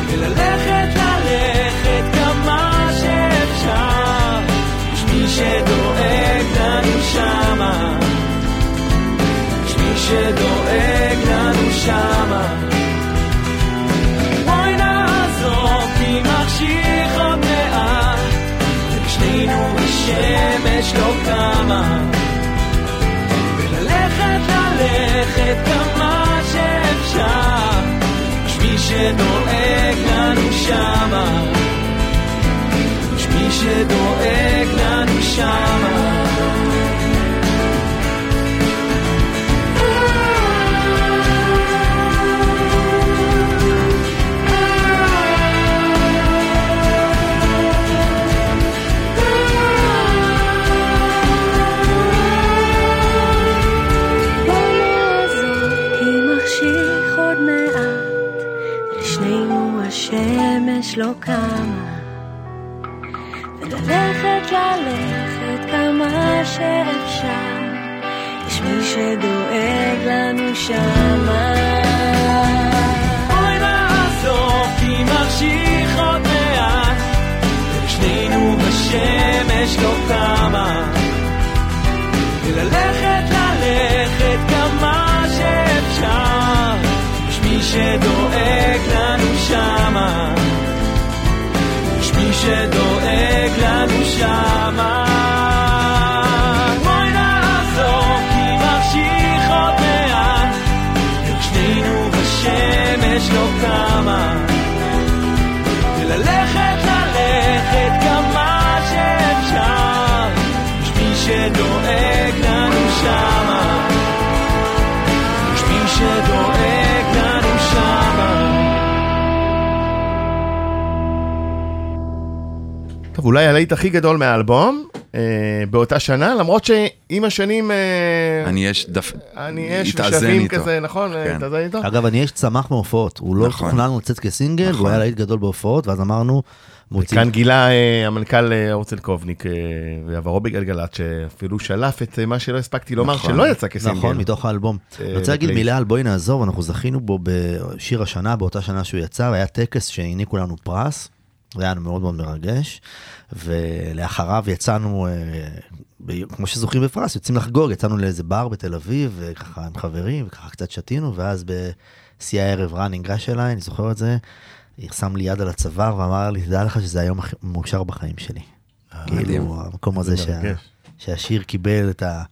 וללכת ללכת כמה שאפשר, יש מי שדואג לנו שמה. יש מי שדואג לנו שמה. בואי נעזוב כי מחשיך עוד ושנינו בשמש ללכת כמה שאפשר, יש מי שדואג לנו שמה, יש מי שדואג לנו שמה. השמש לא קמה וללכת ללכת כמה שאפשר. יש מי שדואג לנו שמה טוב, אולי הלהיט הכי גדול מהאלבום, אה, באותה שנה, למרות שעם השנים... אה, אני יש דף... אני אש התאזן ושווים איתו. כזה, נכון? כן. התאזן איתו? אגב, אני אש צמח מהופעות, הוא לא נכון. תוכנן לצאת כסינגל, נכון. והוא היה להיט גדול בהופעות, ואז אמרנו, מוצאים... כאן גילה אה, המנכ"ל אה, הרצל קובניק אה, ועברו בגלגלצ, שאפילו שלף את אה, מה שלא הספקתי לומר, נכון. שלא יצא כסינגל. נכון, מתוך האלבום. אה, אני רוצה להגיד. מילה על בואי נעזוב, אנחנו זכינו בו בשיר השנה, באותה שנה שהוא יצא, והיה טקס שהעניקו לנו פרס, זה היה מאוד מאוד מרגש, ולאחריו יצאנו, אה, כמו שזוכים בפרס, יוצאים לחגוג, יצאנו לאיזה בר בתל אביב, וככה עם חברים, וככה קצת שתינו, ואז בשיא הערב רן ניגש אליי, אני זוכר את זה, שם לי יד על הצוואר ואמר לי, תדע לך שזה היום הכי מאושר בחיים שלי. מדהים. כאילו, המקום הזה זה שה-. שהשיר קיבל את, ה,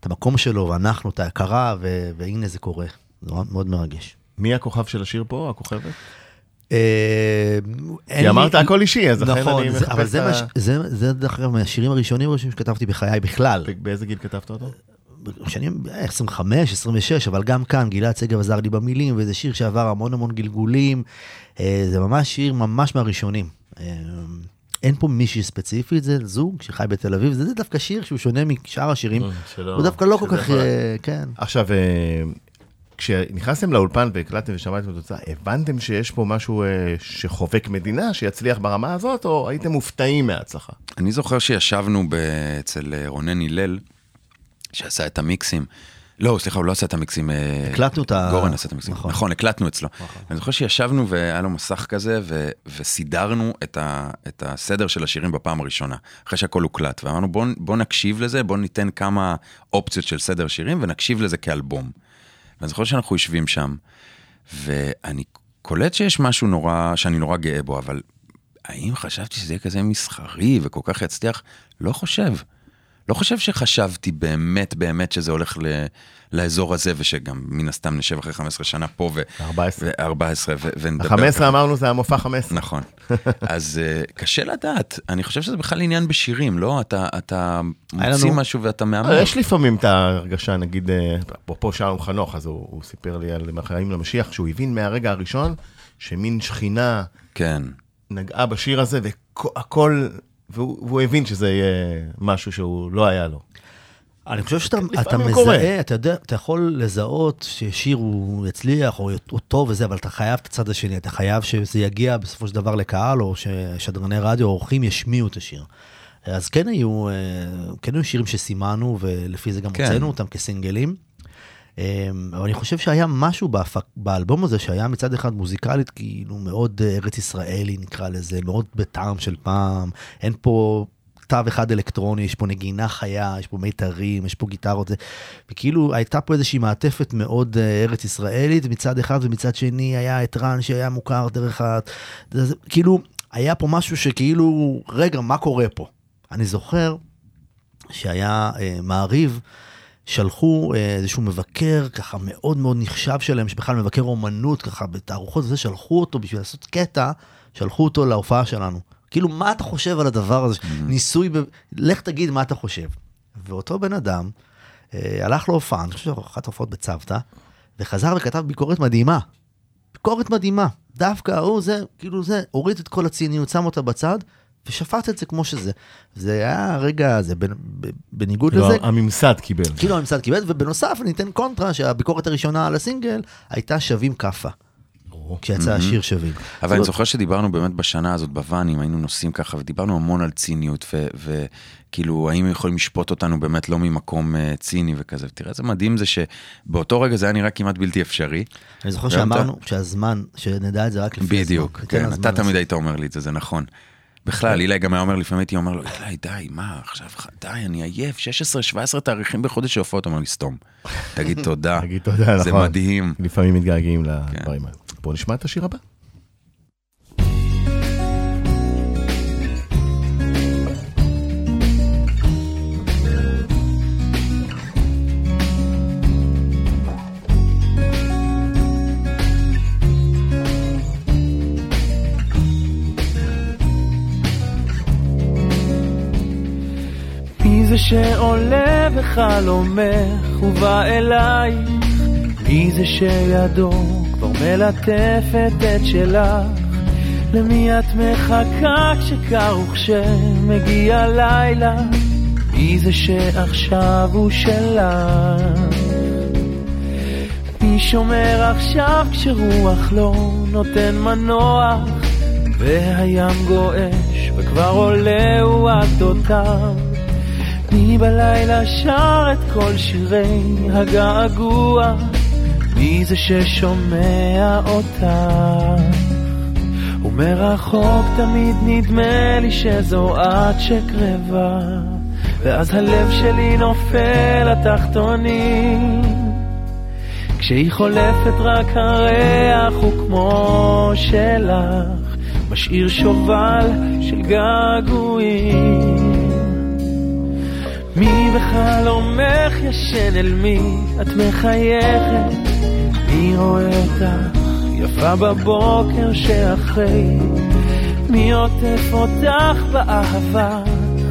את המקום שלו, ואנחנו את ההכרה, ו, והנה זה קורה. זה מאוד מרגש. מי הכוכב של השיר פה, הכוכבת? אה, כי אמרת הכל אישי, אז לכן נכון, אני מחפש אבל את זה, דרך אגב מהשירים הראשונים הראשונים שכתבתי בחיי בכלל. באיזה גיל כתבת אותו? שנים אה, 25, 26, אבל גם כאן גלעד שגב עזר לי במילים, וזה שיר שעבר המון המון גלגולים. אה, זה ממש שיר ממש מהראשונים. אה, אין פה מישהי ספציפית, זה זוג שחי בתל אביב, זה, זה דווקא שיר שהוא שונה משאר השירים. שלא- הוא דווקא לא כל כך, יכול- כן. עכשיו, כשנכנסתם לאולפן והקלטתם ושמעתם את התוצאה, הבנתם שיש פה משהו אה, שחובק מדינה, שיצליח ברמה הזאת, או הייתם מופתעים מההצלחה? אני זוכר שישבנו אצל אה, רונן הלל, שעשה את המיקסים. לא, סליחה, הוא לא עשה את המיקסים. אה, הקלטנו את ה- גורן עשה את המיקסים. נכון. נכון, הקלטנו אצלו. אני זוכר שישבנו והיה לו מסך כזה, ו- וסידרנו את, ה- את הסדר של השירים בפעם הראשונה, אחרי שהכל הוקלט. ואמרנו, בוא, בוא נקשיב לזה, בוא ניתן כמה אופציות של סדר שירים, ונקשיב לזה כאלבום. ואני זוכר שאנחנו יושבים שם, ואני קולט שיש משהו נורא, שאני נורא גאה בו, אבל האם חשבתי שזה יהיה כזה מסחרי וכל כך יצליח? לא חושב. לא חושב שחשבתי באמת באמת שזה הולך ל, לאזור הזה, ושגם מן הסתם נשב אחרי 15 שנה פה ו... 14. ו-14 ו- ונדבר. ה-15 ככה. אמרנו זה המופע 15. נכון. אז uh, קשה לדעת, אני חושב שזה בכלל עניין בשירים, לא? אתה, אתה מוציא לנו- משהו ואתה מהמר. אה, יש לפעמים את ההרגשה, נגיד, אה, אפרופו שלום חנוך, אז הוא, הוא סיפר לי על מהחיים למשיח, שהוא הבין מהרגע הראשון שמין שכינה כן. נגעה בשיר הזה, והכל, והוא, והוא הבין שזה יהיה משהו שהוא לא היה לו. אני חושב שאתה אתה קורה. מזהה, אתה יודע, אתה יכול לזהות ששיר הוא יצליח או הוא טוב וזה, אבל אתה חייב את הצד השני, אתה חייב שזה יגיע בסופו של דבר לקהל, או ששדרני רדיו או אורחים ישמיעו את השיר. אז כן היו, אה, כן היו שירים שסימנו, ולפי זה גם כן. הוצאנו אותם כסינגלים. אה, אבל אני חושב שהיה משהו בהפק, באלבום הזה שהיה מצד אחד מוזיקלית כאילו מאוד אה, ארץ ישראלי נקרא לזה, מאוד בטעם של פעם, אין פה תו אחד אלקטרוני, יש פה נגינה חיה, יש פה מיתרים, יש פה גיטרות, זה- וכאילו הייתה פה איזושהי מעטפת מאוד אה, ארץ ישראלית מצד אחד, ומצד שני היה את רן שהיה מוכר דרך ה... כאילו, היה פה משהו שכאילו, רגע, מה קורה פה? אני זוכר שהיה אה, מעריב, שלחו אה, איזשהו מבקר ככה מאוד מאוד נחשב שלהם, שבכלל מבקר אומנות ככה בתערוכות וזה, שלחו אותו בשביל לעשות קטע, שלחו אותו להופעה שלנו. כאילו, מה אתה חושב על הדבר הזה? ניסוי, ב... לך תגיד מה אתה חושב. ואותו בן אדם אה, הלך להופעה, אני חושב שאחת ההופעות בצוותא, וחזר וכתב ביקורת מדהימה. ביקורת מדהימה. דווקא ההוא זה, כאילו זה, הוריד את כל הציניות, שם אותה בצד, ושפט את זה כמו שזה. זה היה הרגע ב- בניגוד כאילו, לזה, הממסד קיבל. כאילו הממסד קיבל, ובנוסף אני אתן קונטרה שהביקורת הראשונה על הסינגל הייתה שווים כאפה. כשיצא השיר שווים. אבל זאת אני זוכר שדיברנו באמת בשנה הזאת בוואנים, היינו נוסעים ככה, ודיברנו המון על ציניות, ו- וכאילו, האם יכולים לשפוט אותנו באמת לא ממקום אה, ציני וכזה. תראה איזה מדהים זה שבאותו רגע זה היה נראה כמעט בלתי אפשרי. אני זוכר? שאמרנו שהזמן, שנדע את זה רק לפי הזמן. בדיוק, כן, לזמן אתה תמיד. היית אומר לי את זה, זה נכון. בכלל, אילי גם היה אומר, לפעמים הייתי אומר לו, אילי, די, מה, עכשיו, די, אני עייף, 16-17 תאריכים בחודש הופעות, אומר לי, סתום. תגיד תודה. תגיד תודה, זה נכון. מדהים. לפעמים מתגעגעים כן. לדברים האלה. בואו נשמע את השיר הבא. שעולה בחלומך ובא אלייך? מי זה שידו כבר מלטפת את שלך? למי את מחכה כשקר וכשמגיע לילה? מי זה שעכשיו הוא שלך? מי שומר עכשיו כשרוח לא נותן מנוח? והים גועש וכבר עולה הוא הגדותיו מי בלילה שר את כל שירי הגעגוע? מי זה ששומע אותה? ומרחוק תמיד נדמה לי שזו את שקרבה ואז הלב שלי נופל לתחתונים כשהיא חולפת רק הריח הוא כמו שלך משאיר שובל של געגועים מי בחלומך ישן אל מי את מחייכת? מי רואה אותך יפה בבוקר שאחרי? מי עוטף אותך באהבה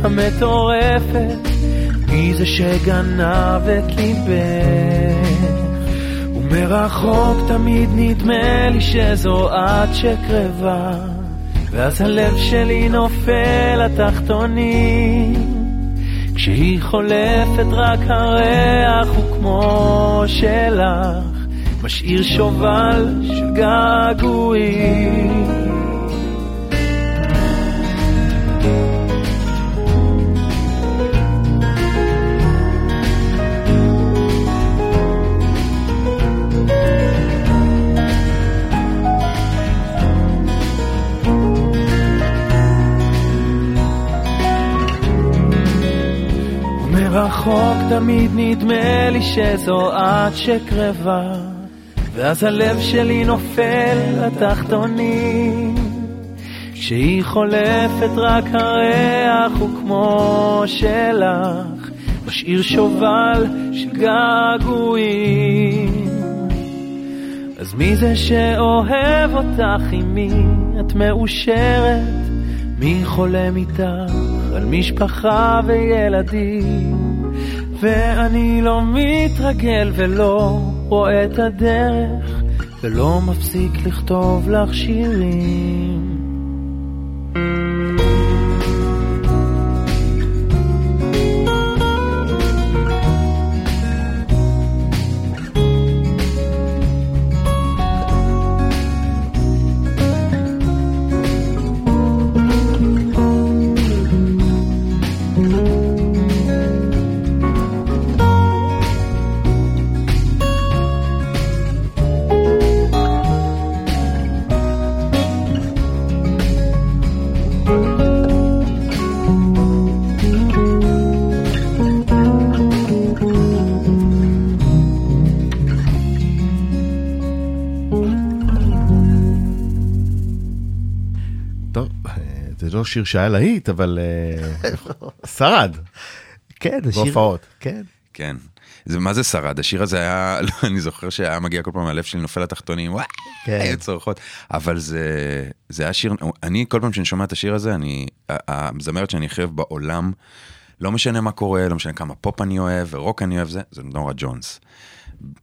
המטורפת? מי זה שגנב את ליבך? ומרחוק תמיד נדמה לי שזו את שקרבה ואז הלב שלי נופל לתחתונים כשהיא חולפת רק הריח הוא כמו שלך, משאיר שובל של געגועים. מרחוק תמיד נדמה לי שזו את שקרבה. ואז הלב שלי נופל לתחתונים. כשהיא חולפת רק הריח הוא כמו שלך. משאיר שובל של געגועים. אז מי זה שאוהב אותך? עם מי את מאושרת? מי חולם איתך על משפחה וילדים? ואני לא מתרגל ולא רואה את הדרך ולא מפסיק לכתוב לך שירים. שיר שהיה להיט, אבל אה, שרד כן, זה שיר... בהופעות. כן. כן. זה מה זה שרד, השיר הזה היה, לא, אני זוכר שהיה מגיע כל פעם, הלב שלי נופל לתחתונים, וואי, כן. היו צורכות, אבל זה, זה היה שיר, אני כל פעם שאני שומע את השיר הזה, אני, המזמרת שאני הכי אוהב בעולם, לא משנה מה קורה, לא משנה כמה פופ אני אוהב ורוק אני אוהב, זה, זה נורה ג'ונס,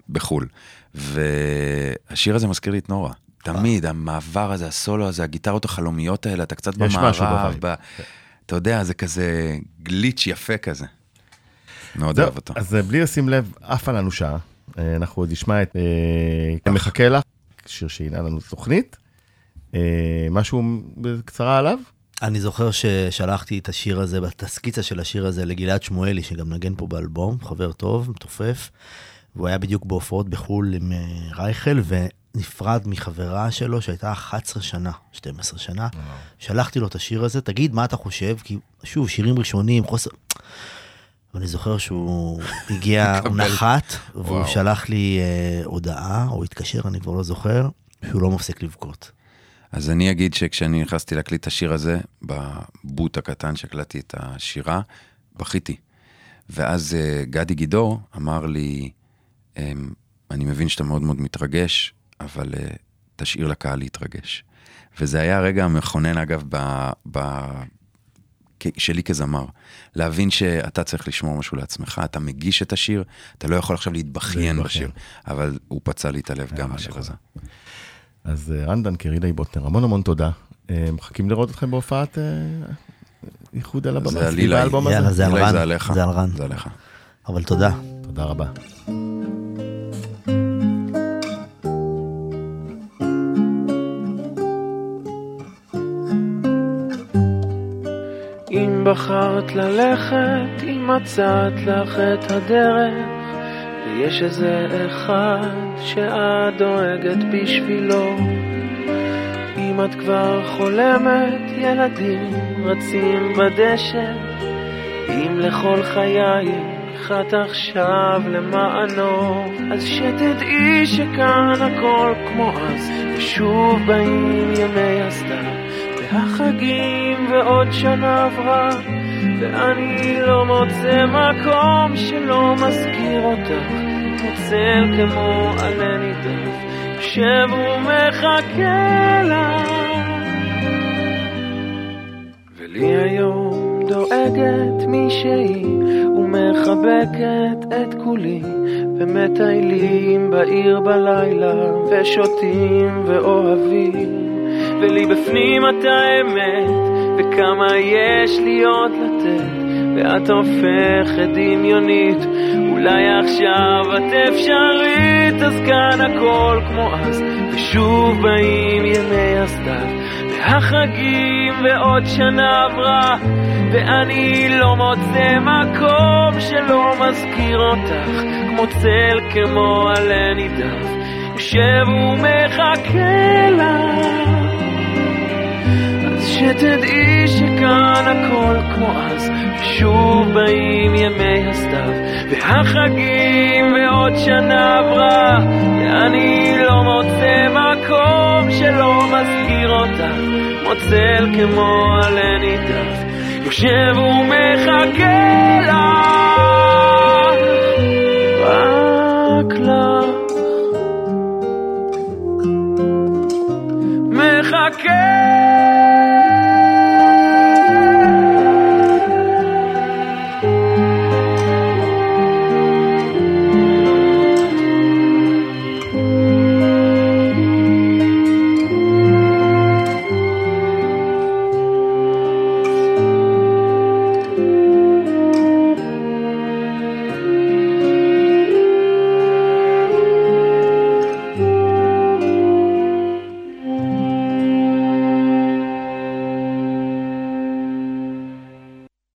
בחו"ל. והשיר הזה מזכיר לי את נורה. תמיד, המעבר הזה, הסולו הזה, הגיטרות החלומיות האלה, אתה קצת יש משהו במערב. ב... אתה יודע, זה כזה גליץ' יפה כזה. מאוד אוהב אותו. אז אה, בלי לשים לב, עפה לנו שעה. אה, אנחנו עוד נשמע את אה, מחכה לך, שיר שהנה לנו תוכנית. משהו בקצרה עליו? אני זוכר ששלחתי את השיר הזה, את הסקיצה של השיר הזה לגלעד שמואלי, שגם נגן פה באלבום, חבר טוב, מתופף. והוא היה בדיוק בהופעות בחו"ל עם רייכל, ונפרד מחברה שלו שהייתה 11 שנה, 12 שנה. שלחתי לו את השיר הזה, תגיד מה אתה חושב, כי שוב, שירים ראשונים, חוסר... ואני זוכר שהוא הגיע, הוא. נחת, והוא וואו. שלח לי אה, הודעה, או התקשר, אני כבר לא זוכר, שהוא לא מפסיק לבכות. אז אני אגיד שכשאני נכנסתי להקליט את השיר הזה, בבוט הקטן שהקלטתי את השירה, בכיתי. ואז אה, גדי גידור אמר לי, אמ, אני מבין שאתה מאוד מאוד מתרגש, אבל אה, תשאיר לקהל להתרגש. וזה היה הרגע המכונן, אגב, ב, ב, שלי כזמר. להבין שאתה צריך לשמור משהו לעצמך, אתה מגיש את השיר, אתה לא יכול עכשיו להתבכיין. בשיר, אבל הוא פצע לי את הלב גם בשיר הזה. אז אה, רן דנקר, הילי בוטנר, המון המון תודה. אה, מחכים לראות אתכם בהופעת איחוד על הבמה, זה. יאללה, על אילי, רן. זה עליך. זה על רן. זה עליך. אבל תודה. תודה רבה. בחרת ללכת, אם מצאת לך את הדרך, ויש איזה אחד שאת דואגת בשבילו. אם את כבר חולמת, ילדים רצים בדשא, אם לכל חייך את עכשיו למענו, אז שתדעי שכאן הכל כמו אז, ושוב באים ימי הסתיו. והחגים ועוד שנה עברה, ואני לא מוצא מקום שלא מזכיר אותך, כמו צל כמו עלה נידף, יושב ומחכה לך. ולי היום דואגת מישהי ומחבקת את כולי ומטיילים בעיר בלילה ושותים ואוהבים ולי בפנים אתה אמת וכמה יש לי עוד לתת ואת הופכת דמיונית. אולי עכשיו את אפשרית אז כאן הכל כמו אז ושוב באים ימי הסתיו. והחגים ועוד שנה עברה ואני לא מוצא מקום שלא מזכיר אותך כמו צל כמו עלה נידף. יושב ומחכה לך שתדעי שכאן הכל כמו אז ושוב באים ימי הסתיו והחגים ועוד שנה עברה ואני לא מוצא מקום שלא מזכיר אותך כמו צל כמו עלה נידף יושב ומחכה לך